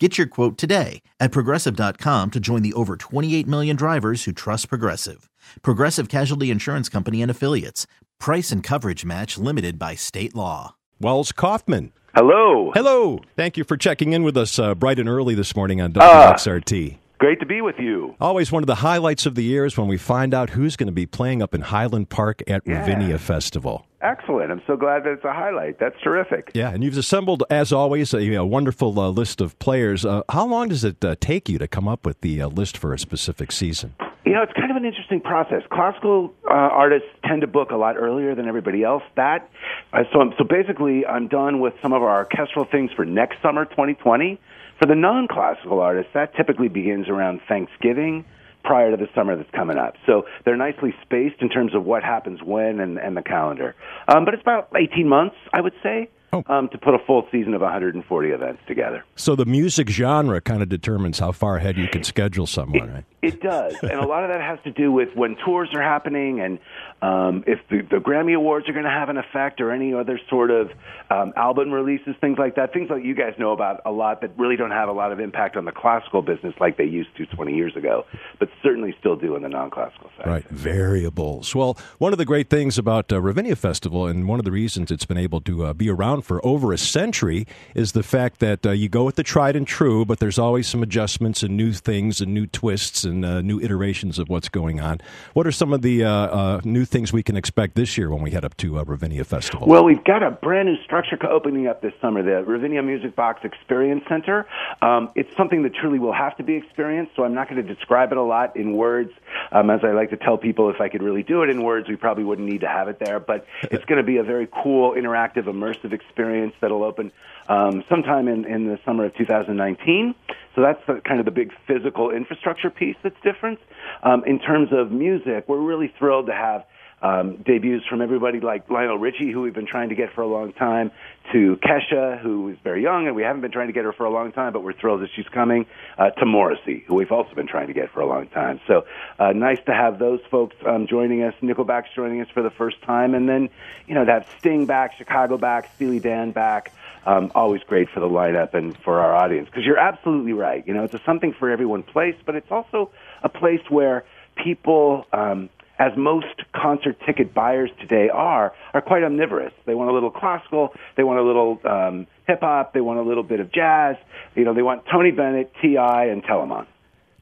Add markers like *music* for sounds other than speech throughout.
Get your quote today at progressive.com to join the over 28 million drivers who trust Progressive. Progressive Casualty Insurance Company and Affiliates. Price and coverage match limited by state law. Welz Kauffman. Hello. Hello. Thank you for checking in with us uh, bright and early this morning on Ah. WXRT. Great to be with you. Always one of the highlights of the year is when we find out who's going to be playing up in Highland Park at Yeah. Ravinia Festival. Excellent. I'm so glad that it's a highlight. That's terrific. Yeah, and you've assembled, as always, a, a wonderful uh, list of players. Uh, how long does it uh, take you to come up with the uh, list for a specific season? You know, it's kind of an interesting process. Classical uh, artists tend to book a lot earlier than everybody else. That uh, so I'm, so basically, I'm done with some of our orchestral things for next summer, 2020. For the non-classical artists, that typically begins around Thanksgiving, prior to the summer that's coming up. So they're nicely spaced in terms of what happens when and, and the calendar. Um, but it's about 18 months, I would say. Oh. Um, to put a full season of 140 events together. So the music genre kind of determines how far ahead you can schedule someone, right? It does, and a lot of that has to do with when tours are happening, and um, if the, the Grammy Awards are going to have an effect, or any other sort of um, album releases, things like that. Things like you guys know about a lot that really don't have a lot of impact on the classical business like they used to 20 years ago, but certainly still do in the non-classical side. Right, variables. Well, one of the great things about uh, Ravinia Festival, and one of the reasons it's been able to uh, be around for over a century, is the fact that uh, you go with the tried and true, but there's always some adjustments and new things and new twists and uh, new iterations of what's going on. What are some of the uh, uh, new things we can expect this year when we head up to uh, Ravinia Festival? Well, we've got a brand new structure opening up this summer, the Ravinia Music Box Experience Center. Um, it's something that truly will have to be experienced, so I'm not going to describe it a lot in words. Um, as I like to tell people, if I could really do it in words, we probably wouldn't need to have it there. But it's going to be a very cool, interactive, immersive experience that'll open um, sometime in, in the summer of 2019. So that's the, kind of the big physical infrastructure piece that's different. Um, in terms of music, we're really thrilled to have um, debuts from everybody like Lionel Richie, who we've been trying to get for a long time, to Kesha, who is very young, and we haven't been trying to get her for a long time, but we're thrilled that she's coming, uh, to Morrissey, who we've also been trying to get for a long time. So uh, nice to have those folks um, joining us. Nickelback's joining us for the first time, and then you know to have Sting back, Chicago back, Steely Dan back. Um, always great for the lineup and for our audience because you're absolutely right. You know, it's a something for everyone place, but it's also a place where people. Um, as most concert ticket buyers today are, are quite omnivorous. They want a little classical, they want a little um, hip hop, they want a little bit of jazz. You know, they want Tony Bennett, T.I., and Telemann.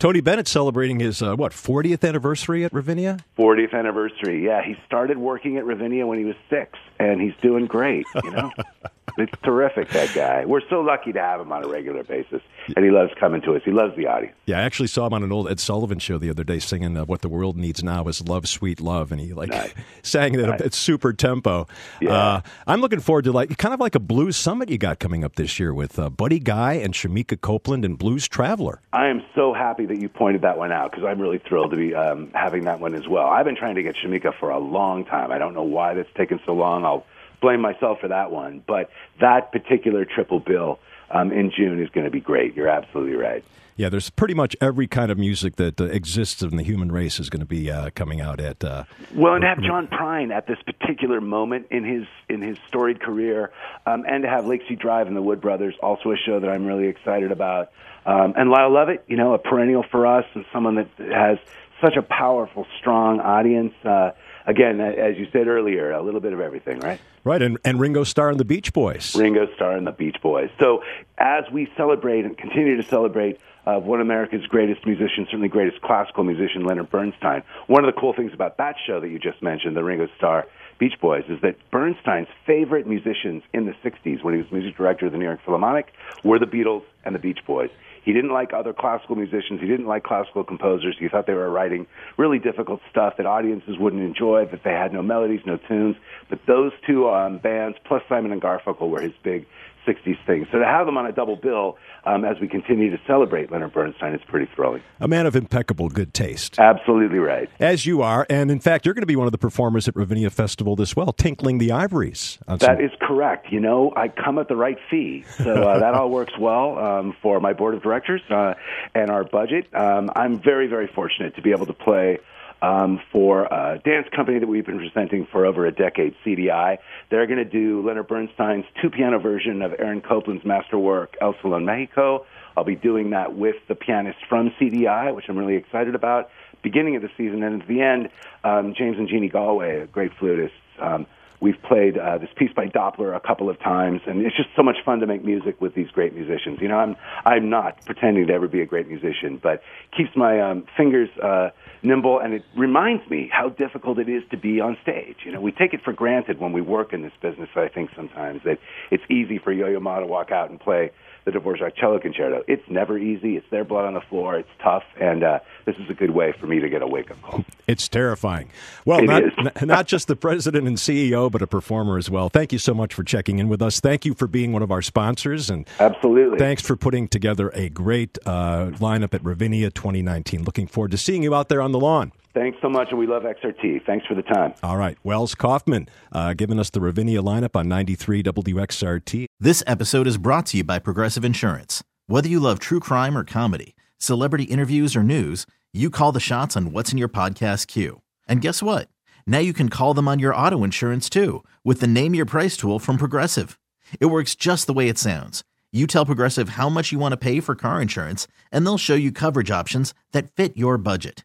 Tony Bennett celebrating his, uh, what, 40th anniversary at Ravinia? 40th anniversary. Yeah, he started working at Ravinia when he was six, and he's doing great. You know, *laughs* it's terrific. That guy. We're so lucky to have him on a regular basis, and he loves coming to us. He loves the audience. Yeah, I actually saw him on an old Ed Sullivan show the other day singing uh, "What the World Needs Now Is Love, Sweet Love," and he like Nice. *laughs* sang it Nice. at super tempo. Yeah. Uh, I'm looking forward to like kind of like a blues summit you got coming up this year with uh, Buddy Guy and Shemekia Copeland and Blues Traveler. I am so happy that you pointed that one out because I'm really thrilled to be um, having that one as well. I've been trying to get Shemekia for a long time. I don't know why that's taken so long. I'll blame myself for that one, but that particular triple bill um, in June is going to be great. You're absolutely right. Yeah, there's pretty much every kind of music that uh, exists in the human race is going to be uh, coming out at. Uh, Well, and to have John Prine at this particular moment in his in his storied career, um, and to have Lake Street Dive and the Wood Brothers, also a show that I'm really excited about. Um, and Lyle Lovett, you know, a perennial for us and someone that has such a powerful, strong audience. Uh, again, as you said earlier, a little bit of everything, right? Right, and, and Ringo Starr and the Beach Boys. Ringo Starr and the Beach Boys. So as we celebrate and continue to celebrate uh, one of America's greatest musicians, certainly greatest classical musician, Leonard Bernstein, one of the cool things about that show that you just mentioned, the Ringo Starr Beach Boys, is that Bernstein's favorite musicians in the 60s, when he was music director of the New York Philharmonic, were the Beatles and the Beach Boys. He didn't like other classical musicians. He didn't like classical composers. He thought they were writing really difficult stuff that audiences wouldn't enjoy, that they had no melodies, no tunes. But those two um, bands, plus Simon and Garfunkel, were his big '60s thing. So to have them on a double bill um, as we continue to celebrate Leonard Bernstein is pretty thrilling. A man of impeccable good taste. Absolutely right. As you are, and in fact, you're going to be one of the performers at Ravinia Festival this well, tinkling the ivories. That some... is correct. You know, I come at the right fee, so uh, that all works well um, for my board of directors uh, and our budget. Um, I'm very, very fortunate to be able to play um, for a dance company that we've been presenting for over a decade, CDI. They're going to do Leonard Bernstein's two piano version of Aaron Copland's masterwork, El Salon Mexico. I'll be doing that with the pianist from CDI, which I'm really excited about. Beginning of the season, and at the end, um, James and Jeannie Galway, great flutist. Um, we've played uh, this piece by Doppler a couple of times, and it's just so much fun to make music with these great musicians. You know, I'm I'm not pretending to ever be a great musician, but keeps my um, fingers uh, nimble, and it reminds me how difficult it is to be on stage. You know, we take it for granted when we work in this business. I think sometimes that it's easy for Yo-Yo Ma to walk out and play the Dvorak cello concerto. It's never easy. It's their blood on the floor. It's tough, and uh, this is a good way for me to get a wake up call. It's terrifying. Well, not, not just the president and CEO, but a performer as well. Thank you so much for checking in with us. Thank you for being one of our sponsors, and absolutely thanks for putting together a great uh, lineup at Ravinia 2019. Looking forward to seeing you out there on the lawn. Thanks so much, and we love XRT. Thanks for the time. All right. Welz Kauffman uh, giving us the Ravinia lineup on 93 WXRT. This episode is brought to you by Progressive Insurance. Whether you love true crime or comedy, celebrity interviews or news, you call the shots on what's in your podcast queue. And guess what? Now you can call them on your auto insurance too with the Name Your Price tool from Progressive. It works just the way it sounds. You tell Progressive how much you want to pay for car insurance, and they'll show you coverage options that fit your budget.